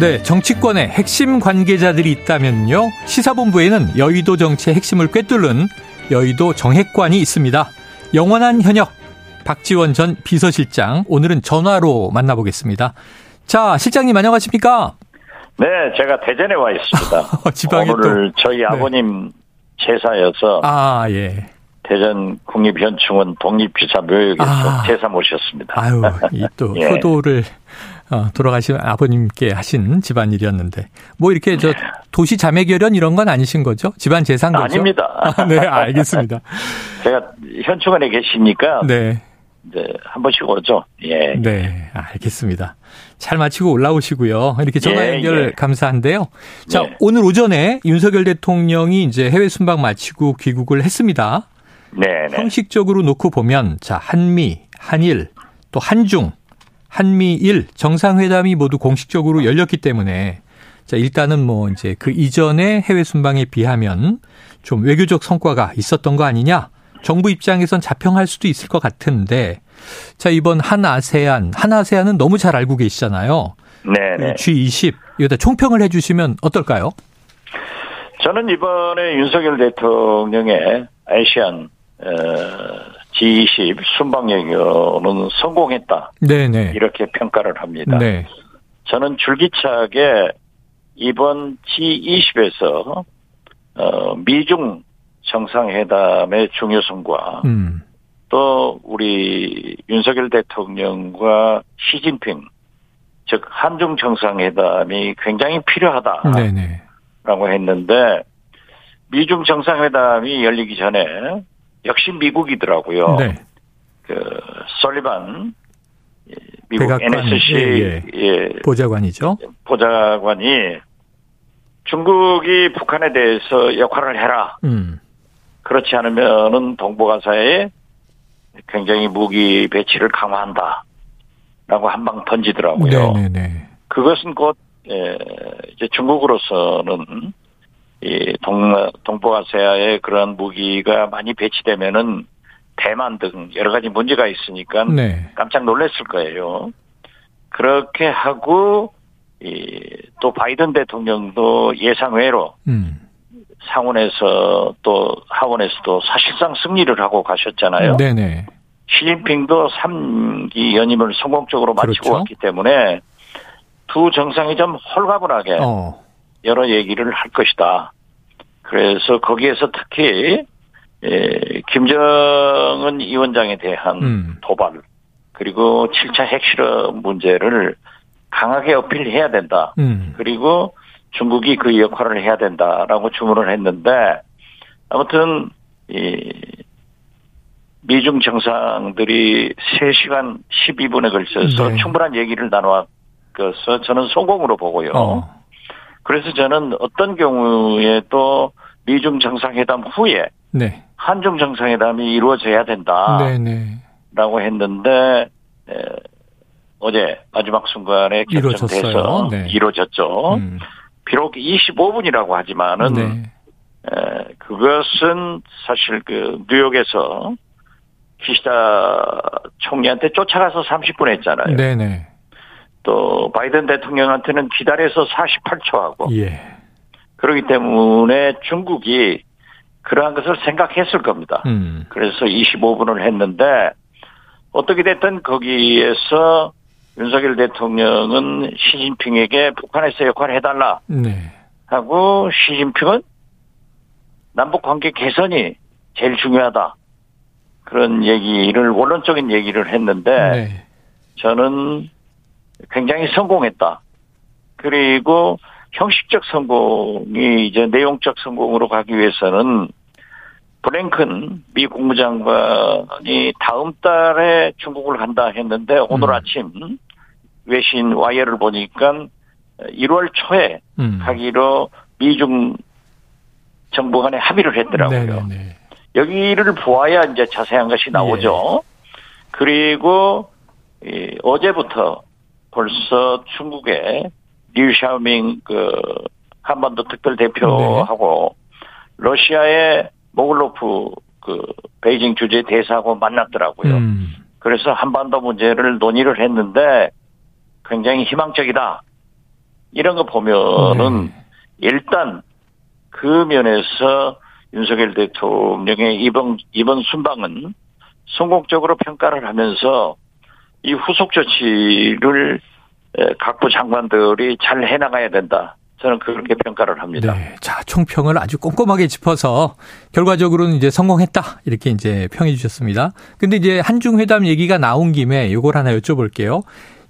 네, 정치권에 핵심 관계자들이 있다면요. 시사본부에는 여의도 정치의 핵심을 꿰뚫는 여의도 정핵관이 있습니다. 영원한 현역 박지원 전 비서실장 오늘은 전화로 만나보겠습니다. 자, 실장님 안녕하십니까? 네, 제가 대전에 와 있습니다. 지방에 오늘 또. 저희 네. 아버님 제사여서 아, 예. 대전 국립현충원 독립기사 묘역에서 아. 제사 모셨습니다. 아유, 이또 예. 효도를 어, 돌아가신 아버님께 하신 집안일이었는데 뭐 이렇게 저 도시 자매 결연 이런 건 아니신 거죠? 집안 재산 거죠? 아닙니다. 아, 네, 알겠습니다. 제가 현충원에 계시니까 네. 이제 한 번씩 오죠. 예. 네, 알겠습니다. 잘 마치고 올라오시고요. 이렇게 전화 예, 연결 예. 감사한데요. 자, 네. 오늘 오전에 윤석열 대통령이 이제 해외 순방 마치고 귀국을 했습니다. 네, 네. 형식적으로 놓고 보면 자, 한미, 한일, 또 한중, 한미일 정상회담이 모두 공식적으로 열렸기 때문에 자, 일단은 뭐 이제 그 이전의 해외 순방에 비하면 좀 외교적 성과가 있었던 거 아니냐? 정부 입장에선 자평할 수도 있을 것 같은데 자, 이번 한 아세안, 한 아세안은 너무 잘 알고 계시잖아요. 네, 네. G20 여기다 총평을 해 주시면 어떨까요? 저는 이번에 윤석열 대통령의 아시안 어, G20 순방 여행은 성공했다. 네, 네. 이렇게 평가를 합니다. 네. 저는 줄기차게 이번 G20에서 어, 미중 정상회담의 중요성과 음. 또 우리 윤석열 대통령과 시진핑 즉 한중 정상회담이 굉장히 필요하다라고 네, 네. 했는데 미중 정상회담이 열리기 전에 역시 미국이더라고요. 네. 그 설리반 미국 백악관, NSC 예, 예, 보좌관이죠. 보좌관이 중국이 북한에 대해서 역할을 해라. 음. 그렇지 않으면은 동북아사에 굉장히 무기 배치를 강화한다. 라고 한 방 던지더라고요. 네, 네, 네. 그것은 곧, 에, 이제 중국으로서는 이 동, 동북아시아에 그런 무기가 많이 배치되면은 대만 등 여러 가지 문제가 있으니까 네. 깜짝 놀랐을 거예요. 그렇게 하고, 이, 또 바이든 대통령도 예상외로 음. 상원에서 또 하원에서도 사실상 승리를 하고 가셨잖아요. 네, 네. 시진핑도 3기 연임을 성공적으로 마치고 그렇죠. 왔기 때문에 두 정상이 좀 홀가분하게 어. 여러 얘기를 할 것이다. 그래서 거기에서 특히 에, 김정은 위원장에 대한 음. 도발 그리고 7차 핵실험 문제를 강하게 어필해야 된다. 음. 그리고 중국이 그 역할을 해야 된다라고 주문을 했는데 아무튼 이 미중 정상들이 3시간 12분에 걸쳐서 네. 충분한 얘기를 나누어서 저는 성공으로 보고요. 어. 그래서 저는 어떤 경우에도 미중 정상회담 후에 네. 한중 정상회담이 이루어져야 된다라고 네, 네. 했는데 에, 어제 마지막 순간에 결정돼서. 네. 이루어졌죠. 음. 비록 25분이라고 하지만은 네. 에, 그것은 사실 그 뉴욕에서 기시다 총리한테 쫓아가서 30분 했잖아요. 네, 네. 또 바이든 대통령한테는 기다려서 48초 하고 예. 그렇기 때문에 중국이 그러한 것을 생각했을 겁니다. 음. 그래서 25분을 했는데 어떻게 됐든 거기에서 윤석열 대통령은 시진핑에게 북한에서 역할을 해달라 네. 하고 시진핑은 남북 관계 개선이 제일 중요하다. 그런 얘기를 원론적인 얘기를 했는데 네. 저는 굉장히 성공했다. 그리고 형식적 성공이 이제 내용적 성공으로 가기 위해서는 블랭큰 미 국무장관이 다음 달에 중국을 간다 했는데 오늘 음. 아침 외신 와이어를 보니까 1월 초에 음. 가기로 미중 정부 간에 합의를 했더라고요. 네, 네, 네. 여기를 보아야 이제 자세한 것이 나오죠. 그리고 이 어제부터 벌써 중국의 류샤오밍 그 한반도 특별 대표하고 러시아의 모글로프 그 베이징 주재 대사하고 만났더라고요. 음. 그래서 한반도 문제를 논의를 했는데 굉장히 희망적이다. 이런 거 보면은 네. 일단 그 면에서 윤석열 대통령의 이번 이번 순방은 성공적으로 평가를 하면서 이 후속 조치를 에, 각부 장관들이 잘 해나가야 된다. 저는 그렇게 평가를 합니다. 네. 자, 총평을 아주 꼼꼼하게 짚어서 결과적으로는 이제 성공했다. 이렇게 이제 평해 주셨습니다. 근데 이제 한중 회담 얘기가 나온 김에 요걸 하나 여쭤볼게요.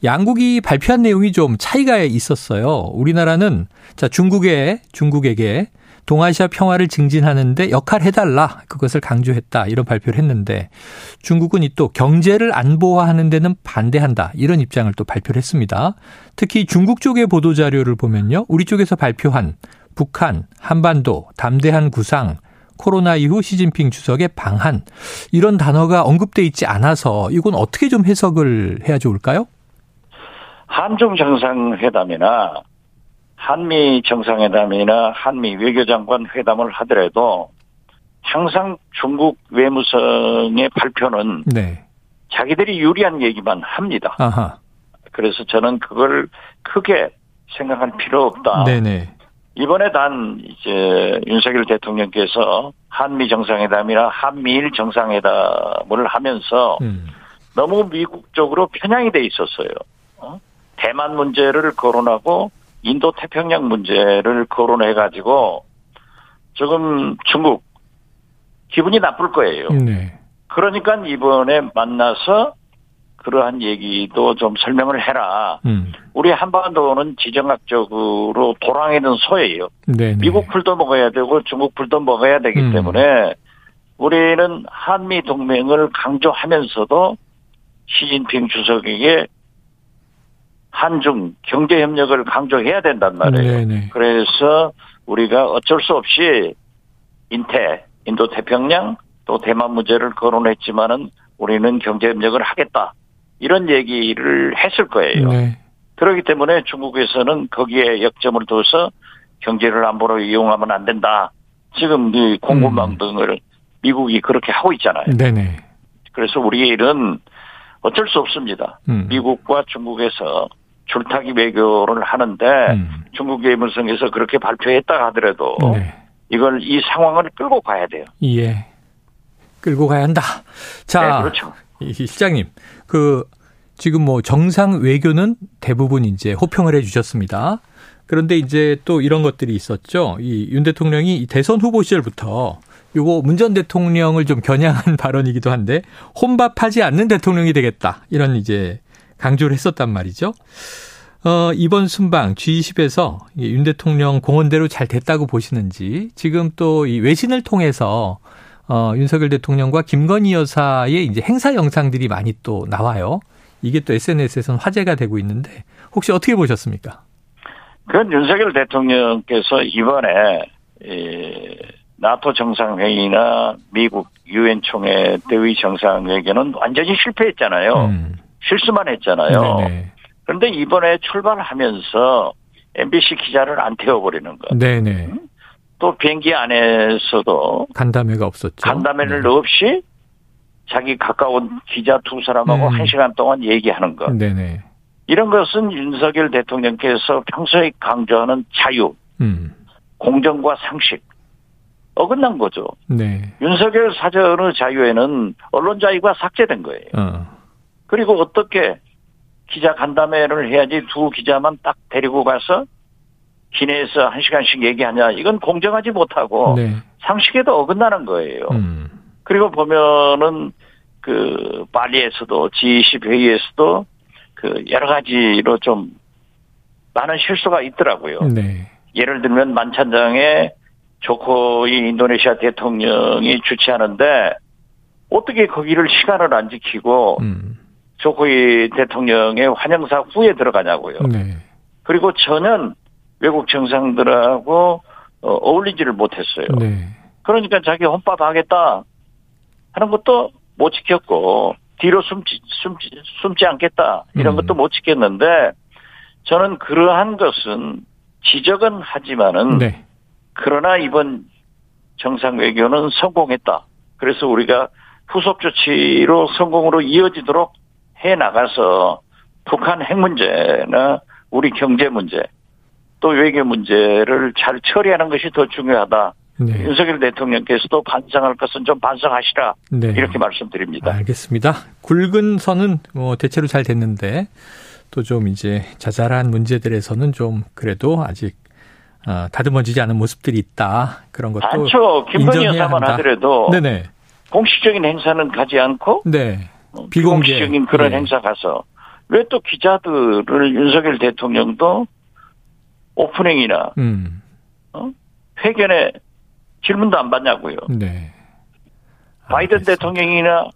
양국이 발표한 내용이 좀 차이가 있었어요. 우리나라는 자, 중국에 중국에게 동아시아 평화를 증진하는데 역할 해달라. 그것을 강조했다. 이런 발표를 했는데 중국은 이 또 경제를 안보화하는 데는 반대한다. 이런 입장을 또 발표를 했습니다. 특히 중국 쪽의 보도 자료를 보면요, 우리 쪽에서 발표한 북한, 한반도, 담대한 구상, 코로나 이후 시진핑 주석의 방한. 이런 단어가 언급돼 있지 않아서 이건 어떻게 좀 해석을 해야 좋을까요? 한중 정상회담이나 한미 정상회담이나 한미 외교장관 회담을 하더라도 항상 중국 외무성의 발표는 네. 자기들이 유리한 얘기만 합니다. 아하. 그래서 저는 그걸 크게 생각할 필요 없다. 네네. 이번에 단 이제 윤석열 대통령께서 한미 정상회담이나 한미일 정상회담을 하면서 음. 너무 미국 쪽으로 편향이 돼 있었어요. 어? 대만 문제를 거론하고 인도 태평양 문제를 거론해 가지고 지금 중국 기분이 나쁠 거예요. 네. 그러니까 이번에 만나서 그러한 얘기도 좀 설명을 해라. 음. 우리 한반도는 지정학적으로 도랑이는 소예요. 네네. 미국 풀도 먹어야 되고 중국 풀도 먹어야 되기 음. 때문에 우리는 한미 동맹을 강조하면서도 시진핑 주석에게 한중 경제 협력을 강조해야 된단 말이에요. 네네. 그래서 우리가 어쩔 수 없이 인태, 인도 태평양 또 대만 문제를 거론했지만은 우리는 경제 협력을 하겠다. 이런 얘기를 했을 거예요. 네. 그렇기 때문에 중국에서는 거기에 역점을 둬서 경제를 안보로 이용하면 안 된다. 지금 이 공급망 음. 등을 미국이 그렇게 하고 있잖아요. 네네. 그래서 우리는 어쩔 수 없습니다. 음. 미국과 중국에서 줄타기 외교를 하는데 음. 중국 외무성에서 그렇게 발표했다 하더라도 네. 이걸 이 상황을 끌고 가야 돼요. 예. 끌고 가야 한다. 자, 네, 그렇죠. 이 실장님, 그 지금 뭐 정상 외교는 대부분 이제 호평을 해주셨습니다. 그런데 이제 또 이런 것들이 있었죠. 이 윤 대통령이 이 대선 후보 시절부터 요거 문전 대통령을 좀 겨냥한 발언이기도 한데 혼밥하지 않는 대통령이 되겠다 이런 이제 강조를 했었단 말이죠. 어, 이번 순방 G20에서 윤 대통령 공언대로 잘 됐다고 보시는지 지금 또 이 외신을 통해서 어, 윤석열 대통령과 김건희 여사의 이제 행사 영상들이 많이 또 나와요. 이게 또 SNS에서는 화제가 되고 있는데 혹시 어떻게 보셨습니까? 그건 윤석열 대통령께서 이번에 이 나토 정상회의나 미국 유엔 총회 대의 정상회견은 완전히 실패했잖아요. 음. 실수만 했잖아요. 네네. 그런데 이번에 출발하면서 MBC 기자를 안 태워버리는 것. 네네. 또 비행기 안에서도 간담회가 없었죠. 간담회를 네. 없이 자기 가까운 기자 두 사람하고 음. 한 시간 동안 얘기하는 것. 네네. 이런 것은 윤석열 대통령께서 평소에 강조하는 자유, 음. 공정과 상식 어긋난 거죠. 네. 윤석열 사전의 자유에는 언론 자유가 삭제된 거예요. 어. 그리고 어떻게 기자 간담회를 해야지 두 기자만 딱 데리고 가서 기내에서 한 시간씩 얘기하냐 이건 공정하지 못하고 네. 상식에도 어긋나는 거예요. 음. 그리고 보면은 그 발리에서도 G20 회의에서도 그 여러 가지로 좀 많은 실수가 있더라고요. 네. 예를 들면 만찬장에 조코이 인도네시아 대통령이 주최하는데 어떻게 거기를 시간을 안 지키고 음. 조코이 대통령의 환영사 후에 들어가냐고요. 네. 그리고 전혀 외국 정상들하고 어, 어울리지를 못했어요. 네. 그러니까 자기 혼밥 하겠다. 하는 것도 못 지켰고 뒤로 숨지 숨지 숨지 않겠다 이런 음. 것도 못 지켰는데 저는 그러한 것은 지적은 하지만은 네. 그러나 이번 정상 외교는 성공했다. 그래서 우리가 후속 조치로 성공으로 이어지도록 해 나가서 북한 핵 문제나 우리 경제 문제 또 외교 문제를 잘 처리하는 것이 더 중요하다. 네. 윤석열 대통령께서도 반성할 것은 좀 반성하시라 네. 이렇게 말씀드립니다. 알겠습니다. 굵은 선은 뭐 대체로 잘 됐는데 또 좀 이제 자잘한 문제들에서는 좀 그래도 아직 어, 다듬어지지 않은 모습들이 있다. 그런 것도 많죠. 김건희 여사만. 하더라도 네네. 공식적인 행사는 가지 않고 네. 어, 비공개. 비공식적인 그런 예. 행사 가서 왜 또 기자들을 윤석열 대통령도 오프닝이나 음. 어? 회견에 질문도 안 받냐고요. 네. 바이든 알겠습니다. 대통령이나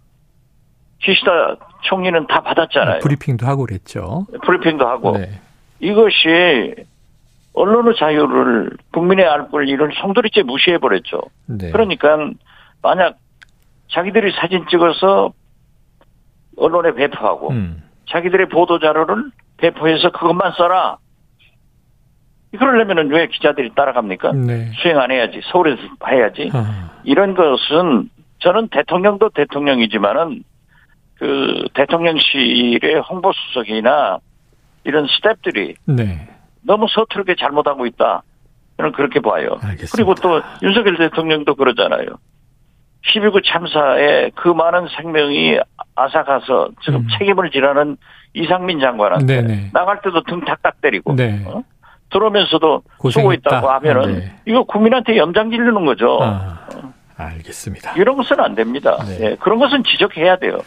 기시다 총리는 다 받았잖아요. 브리핑도 하고 그랬죠. 브리핑도 하고 네. 이것이 언론의 자유를 국민의 알 권리를 송두리째 무시해 버렸죠. 네. 그러니까 만약 자기들이 사진 찍어서 언론에 배포하고 음. 자기들의 보도 자료를 배포해서 그것만 써라. 그러려면은 왜 기자들이 따라갑니까? 네. 수행 안 해야지. 서울에서 해야지. 아, 이런 것은 저는 대통령도 대통령이지만은 그 대통령실의 홍보수석이나 이런 스탭들이 네. 너무 서투르게 잘못하고 있다. 저는 그렇게 봐요. 알겠습니다. 그리고 또 윤석열 대통령도 그러잖아요. 12구 참사에 그 많은 생명이 아사가서 지금 음. 책임을 지라는 이상민 장관한테 네네. 나갈 때도 등 탁탁 때리고 네. 어? 들어오면서도 고생했다. 수고했다고 하면은 네. 이거 국민한테 염장 지르는 거죠. 아, 알겠습니다. 이런 것은 안 됩니다. 네. 예, 그런 것은 지적해야 돼요.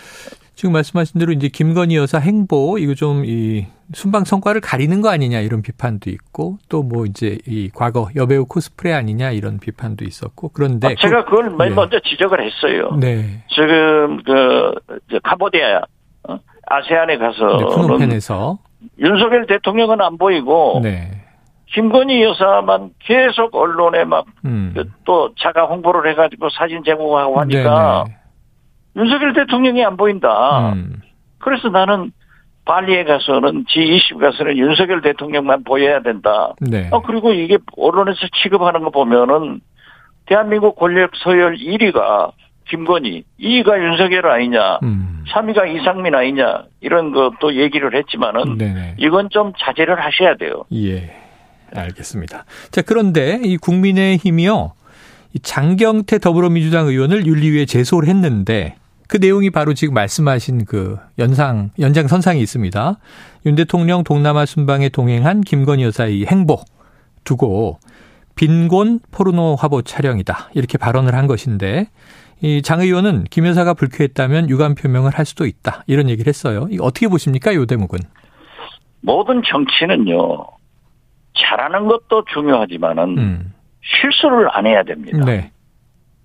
지금 말씀하신 대로 이제 김건희 여사 행보 이거 좀 이 순방 성과를 가리는 거 아니냐 이런 비판도 있고 또 뭐 이제 이 과거 여배우 코스프레 아니냐 이런 비판도 있었고 그런데 아, 제가 그걸 맨 네. 먼저 지적을 했어요. 그, 네. 지금 그 저, 카보디아 어? 아세안에 네, 가서는 프놈펜에서 윤석열 대통령은 안 보이고 네. 김건희 여사만 계속 언론에 막 음. 또 자가 홍보를 해가지고 사진 제공하고 하니까 네네. 윤석열 대통령이 안 보인다. 음. 그래서 나는 발리에 가서는 G20 가서는 윤석열 대통령만 보여야 된다. 네. 어, 그리고 이게 언론에서 취급하는 거 보면은 대한민국 권력 서열 1위가 김건희, 2위가 윤석열 아니냐, 음. 3위가 이상민 아니냐, 이런 것도 얘기를 했지만은 네네. 이건 좀 자제를 하셔야 돼요. 예. 알겠습니다. 자, 그런데 이 국민의힘이요. 이 장경태 더불어민주당 의원을 윤리위에 제소를 했는데 그 내용이 바로 지금 말씀하신 그 연상 연장 선상이 있습니다. 윤 대통령 동남아 순방에 동행한 김건희 여사의 행보 두고 빈곤 포르노 화보 촬영이다. 이렇게 발언을 한 것인데 이 장 의원은 김 여사가 불쾌했다면 유감 표명을 할 수도 있다. 이런 얘기를 했어요. 이 어떻게 보십니까? 이 대목은. 모든 정치는요, 잘하는 것도 중요하지만은 음. 실수를 안 해야 됩니다. 네.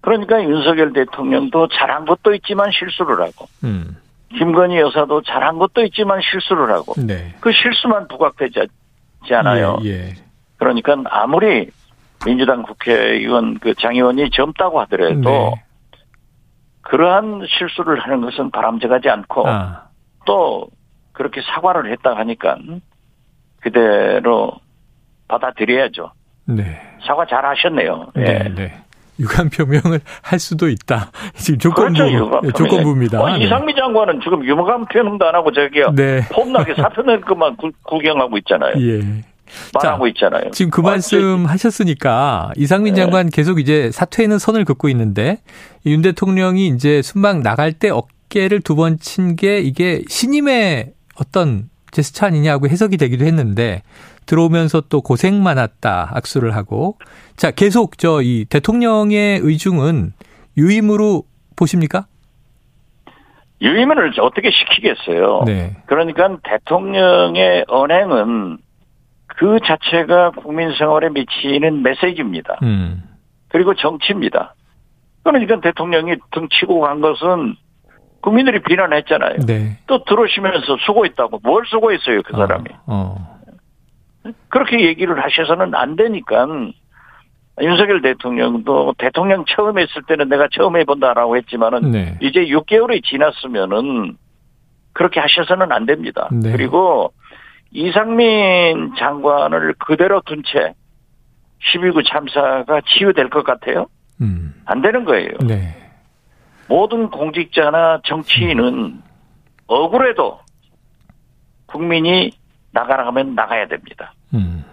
그러니까 윤석열 대통령도 잘한 것도 있지만 실수를 하고, 음. 김건희 여사도 잘한 것도 있지만 실수를 하고, 네. 그 실수만 부각되지 않아요. 예, 예. 그러니까 아무리 민주당 국회의원 그 장 의원이 젊다고 하더라도 네. 그러한 실수를 하는 것은 바람직하지 않고 아, 또 그렇게 사과를 했다 하니까 그대로 받아들여야죠. 네. 사과 잘 하셨네요. 예. 네, 네. 유감 표명을 할 수도 있다. 지금 조건부, 그렇죠, 표명. 조건부입니다. 어, 네. 이상미 장관은 지금 유감 표명도 안 하고 저기요. 네. 폼나게 사표 낼 것만 구- 구경하고 있잖아요. 예. 말하고 있잖아요. 지금 그 어, 말씀 하셨으니까 이상민 네. 장관 계속 이제 사퇴에는 선을 긋고 있는데 윤 대통령이 이제 순방 나갈 때 어깨를 두 번 친 게 이게 신임의 어떤 제스처 아니냐고 해석이 되기도 했는데 들어오면서 또 고생 많았다 악수를 하고 자 계속 저 이 대통령의 의중은 유임으로 보십니까? 유임을 어떻게 시키겠어요. 네. 그러니까 대통령의 언행은 그 자체가 국민 생활에 미치는 메시지입니다. 음. 그리고 정치입니다. 그러니까 대통령이 등치고 간 것은 국민들이 비난했잖아요. 네. 또 들어오시면서 수고했다고 뭘 수고했어요 그 사람이. 어. 어. 그렇게 얘기를 하셔서는 안 되니까 윤석열 대통령도 대통령 처음 했을 때는 내가 처음 해본다라고 했지만은 네. 이제 6개월이 지났으면은 그렇게 하셔서는 안 됩니다. 네. 그리고 이상민 장관을 그대로 둔 채 12구 참사가 치유될 것 같아요? 음. 안 되는 거예요. 네. 모든 공직자나 정치인은 억울해도 국민이 나가라 하면 나가야 됩니다. 음.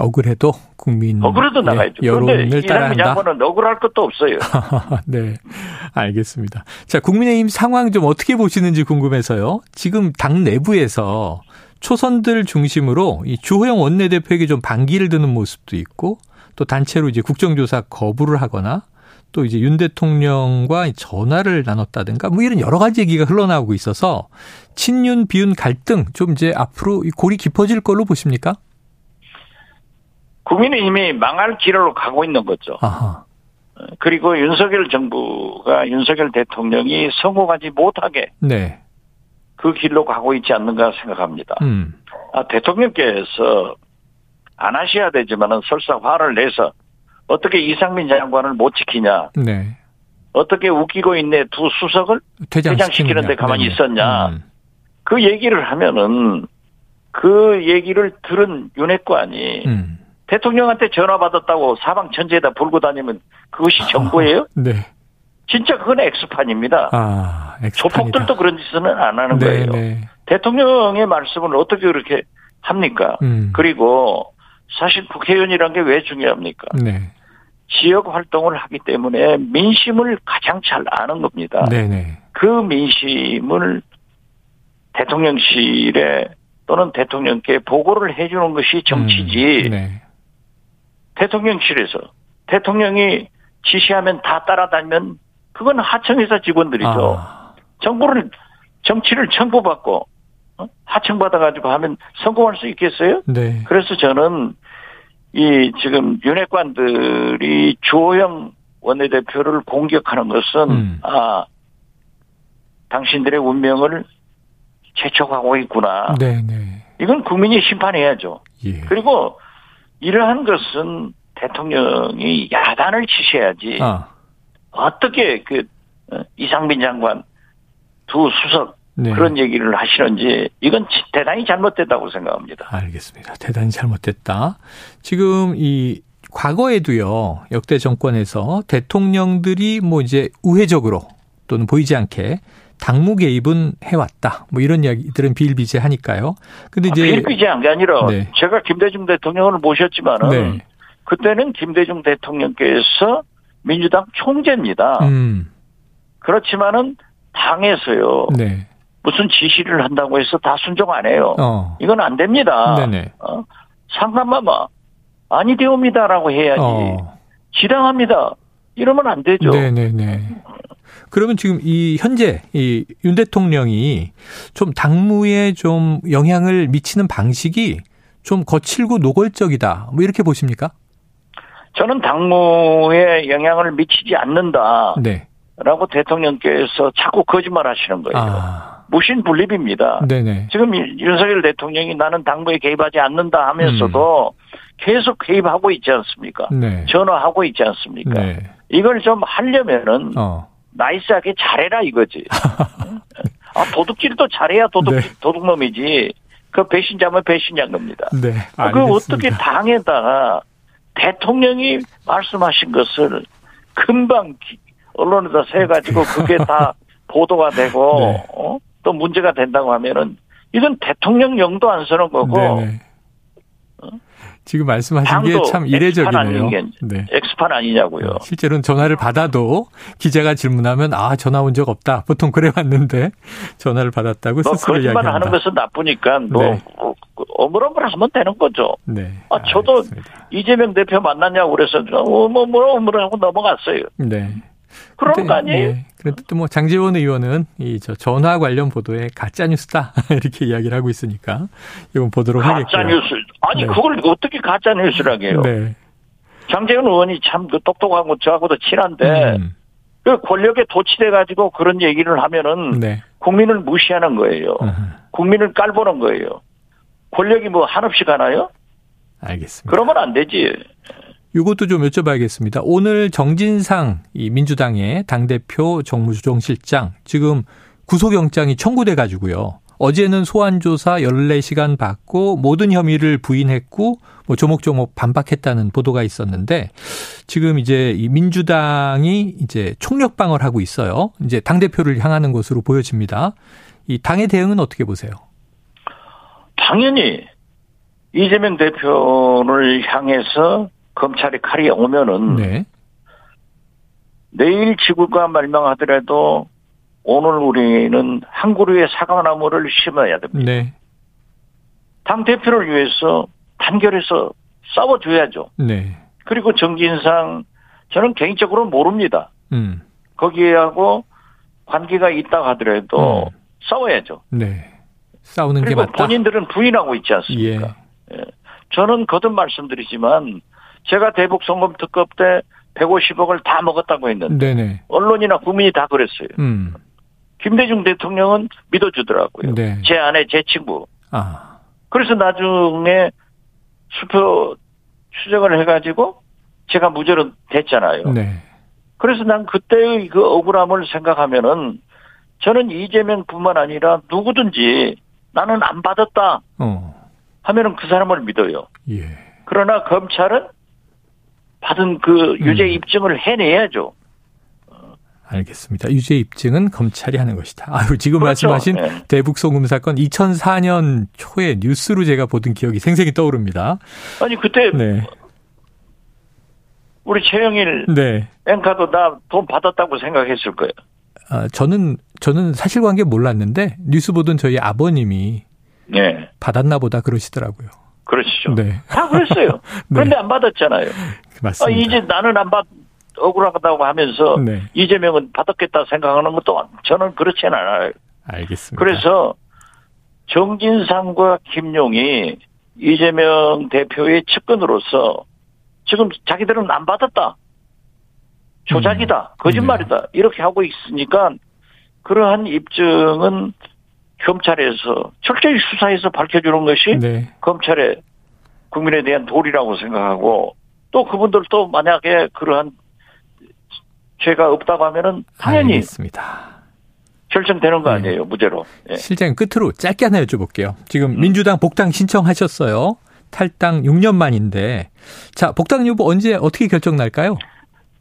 억울해도 국민 억울해도 예, 나가야죠. 그런데 여론을 이상민 따라한다. 장관은 억울할 것도 없어요. 네, 알겠습니다. 자, 국민의힘 상황 좀 어떻게 보시는지 궁금해서요. 지금 당 내부에서 초선들 중심으로 이 주호영 원내대표에게 좀 반기를 드는 모습도 있고 또 단체로 이제 국정조사 거부를 하거나 또 이제 윤 대통령과 전화를 나눴다든가 뭐 이런 여러 가지 얘기가 흘러나오고 있어서 친윤 비윤 갈등 좀 이제 앞으로 이 골이 깊어질 걸로 보십니까? 국민의힘이 망할 길로 가고 있는 거죠. 아하. 그리고 윤석열 정부가 윤석열 대통령이 성공하지 못하게 네. 그 길로 가고 있지 않는가 생각합니다. 음. 아, 대통령께서 안 하셔야 되지만은 설사 화를 내서 어떻게 이상민 장관을 못 지키냐, 네. 어떻게 웃기고 있네 두 수석을 퇴장시키는데 가만히 네네. 있었냐. 음. 그 얘기를 하면은 그 얘기를 들은 윤핵관이 음. 대통령한테 전화 받았다고 사방 천지에다 불고 다니면 그것이 정보예요? 네. 진짜 그건 엑스판입니다. 아. 조폭들도 그런 짓은 안 하는 네, 거예요. 네. 대통령의 말씀을 어떻게 그렇게 합니까? 음. 그리고 사실 국회의원이란 게 왜 중요합니까? 네. 지역 활동을 하기 때문에 민심을 가장 잘 아는 겁니다. 네, 네. 그 민심을 대통령실에 또는 대통령께 보고를 해주는 것이 정치지 음, 네. 대통령실에서 대통령이 지시하면 다 따라다니면 그건 하청회사 직원들이죠. 아, 정부를 정치를 청구받고 어? 하청받아가지고 하면 성공할 수 있겠어요? 네. 그래서 저는 이 지금 윤핵관들이 주호영 원내대표를 공격하는 것은 음. 아 당신들의 운명을 재촉하고 있구나. 네, 네. 이건 국민이 심판해야죠. 예. 그리고 이러한 것은 대통령이 야단을 치셔야지 아, 어떻게 그 어, 이상민 장관 두 수석 네. 그런 얘기를 하시는지 이건 치- 대단히 잘못됐다고 생각합니다. 알겠습니다. 대단히 잘못됐다. 지금 이 과거에도요, 역대 정권에서 대통령들이 뭐 이제 우회적으로 또는 보이지 않게 당무 개입은 해왔다. 뭐 이런 이야기들은 비일비재하니까요. 근데 이제. 비일비재한 게 아니라 네. 제가 김대중 대통령을 모셨지만은 네. 그때는 김대중 대통령께서 민주당 총재입니다. 음, 그렇지만은 당에서요 네. 무슨 지시를 한다고 해서 다 순종 안 해요. 어. 이건 안 됩니다. 네네. 어? 상관마마 아니 되옵니다라고 해야지 어. 지당합니다. 이러면 안 되죠. 네네네. 그러면 지금 이 현재 이 윤 대통령이 좀 당무에 좀 영향을 미치는 방식이 좀 거칠고 노골적이다. 뭐 이렇게 보십니까? 저는 당무에 영향을 미치지 않는다라고 네. 대통령께서 자꾸 거짓말 하시는 거예요. 아. 무신불립입니다. 네네. 지금 이- 윤석열 대통령이 나는 당무에 개입하지 않는다 하면서도 계속 개입하고 있지 않습니까? 네. 전화하고 있지 않습니까? 네. 이걸 좀 하려면은 어. 나이스하게 잘해라 이거지. 아 도둑질도 잘해야 도둑 네. 도둑놈이지. 그 배신자면 배신자인 겁니다. 네. 아, 그 어떻게. 당에다가 대통령이 말씀하신 것을 금방 기- 언론에다 세 가지고 그게 다 보도가 되고 네. 어? 또 문제가 된다고 하면은 이건 대통령 영도 안 서는 거고 네네. 지금 말씀하신 게 참 이례적이네요. 네. 엑스판 아니냐고요. 실제로는 전화를 받아도 기자가 질문하면 아 전화 온 적 없다. 보통 그래 왔는데 전화를 받았다고 뭐 스스로 거짓말 이야기한다. 하는 것은 나쁘니까 뭐 네. 어, 어물어물 하면 되는 거죠. 네. 아, 저도 알겠습니다. 이재명 대표 만났냐고 그래서 어머물 어물 하고 넘어갔어요. 네. 그런 거 아니에요? 네. 그런데 또 뭐 장재원 의원은 이 저 전화 관련 보도에 가짜 뉴스다 이렇게 이야기를 하고 있으니까 이건 보도록 하겠고요. 가짜 뉴스. 아니 네. 그걸 어떻게 가짜 뉴스라고 해요? 네. 장재훈 의원이 참 그 똑똑하고 저하고도 친한데 음, 그 권력에 도취돼 가지고 그런 얘기를 하면은 네. 국민을 무시하는 거예요. 음, 국민을 깔보는 거예요. 권력이 뭐 한없이 가나요? 알겠습니다. 그러면 안 되지. 이것도 좀 여쭤봐야겠습니다. 오늘 정진상 이 민주당의 당대표 정무조정실장 지금 구속영장이 청구돼 가지고요. 어제는 소환조사 14시간 받고 모든 혐의를 부인했고 뭐 조목조목 반박했다는 보도가 있었는데 지금 이제 이 민주당이 이제 총력방어를 하고 있어요. 이제 당대표를 향하는 것으로 보여집니다. 이 당의 대응은 어떻게 보세요? 당연히 이재명 대표를 향해서 검찰이 칼이 오면은 네. 내일 지구가 멸망하더라도 오늘 우리는 한 그루의 사과나무를 심어야 됩니다. 네. 당 대표를 위해서 단결해서 싸워줘야죠. 네. 그리고 정진상 저는 개인적으로 모릅니다. 음. 거기하고 관계가 있다 하더라도 음. 싸워야죠. 네. 싸우는 게 그리고 맞다. 본인들은 부인하고 있지 않습니까? 예. 저는 거듭 말씀드리지만 제가 대북 송금 특급 때 150억을 다 먹었다고 했는데 네네. 언론이나 국민이 다 그랬어요. 음. 김대중 대통령은 믿어주더라고요. 네. 제 아내, 제 친구. 아. 그래서 나중에 수표 추적을 해가지고 제가 무죄로 됐잖아요. 네. 그래서 난 그때의 그 억울함을 생각하면은 저는 이재명뿐만 아니라 누구든지 나는 안 받았다 어. 하면은 그 사람을 믿어요. 예. 그러나 검찰은 받은 그 유죄 음. 입증을 해내야죠. 알겠습니다. 유죄 입증은 검찰이 하는 것이다. 아유, 지금 그렇죠. 말씀하신 네. 대북 송금 사건 2004년 초에 뉴스로 제가 보던 기억이 생생히 떠오릅니다. 아니 그때 네. 우리 최영일 네. 앵카도 나 돈 받았다고 생각했을 거예요. 아, 저는 저는 사실관계 몰랐는데 뉴스 보던 저희 아버님이 네, 받았나 보다 그러시더라고요. 그러시죠. 네. 다 그랬어요. 그런데 안 받았잖아요. 아, 맞습니다. 이제 나는 안 받, 억울하다고 하면서 네. 이재명은 받았겠다 생각하는 것도 저는 그렇지는 않아요. 알겠습니다. 그래서 정진상과 김용이 이재명 대표의 측근으로서 지금 자기들은 안 받았다. 조작이다. 음. 거짓말이다. 이렇게 하고 있으니까 그러한 입증은 검찰에서 철저히 수사해서 밝혀주는 것이 네. 검찰의 국민에 대한 도리라고 생각하고 또 그분들도 만약에 그러한 죄가 없다고 하면은 당연히 알겠습니다. 결정되는 거 네. 아니에요 무죄로. 예. 실장님 끝으로 짧게 하나 여쭤볼게요. 지금 민주당 복당 신청하셨어요. 탈당 6년 만인데 자 복당 여부 언제 어떻게 결정 날까요?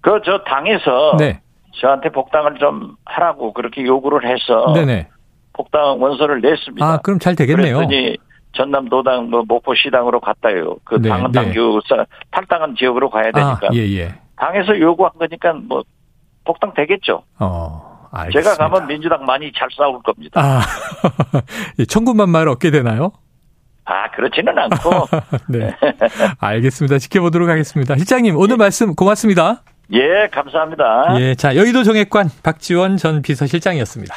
그 저 당에서 네, 저한테 복당을 좀 하라고 그렇게 요구를 해서 네네. 복당 원서를 냈습니다. 아 그럼 잘 되겠네요. 그랬더니 전남도당 뭐 목포시당으로 갔다요. 그 네, 당은 네. 당규사 탈당한 지역으로 가야 되니까 아, 예, 예. 당에서 요구한 거니까 뭐 복당 되겠죠. 어, 알겠습니다. 제가 가면 민주당 많이 잘 싸울 겁니다. 아, 예, 천군만마를 얻게 되나요? 아 그렇지는 않고 네. 알겠습니다. 지켜보도록 하겠습니다. 실장님, 오늘 말씀 고맙습니다. 예 감사합니다. 예, 자, 여의도 정액관 박지원 전 비서실장이었습니다.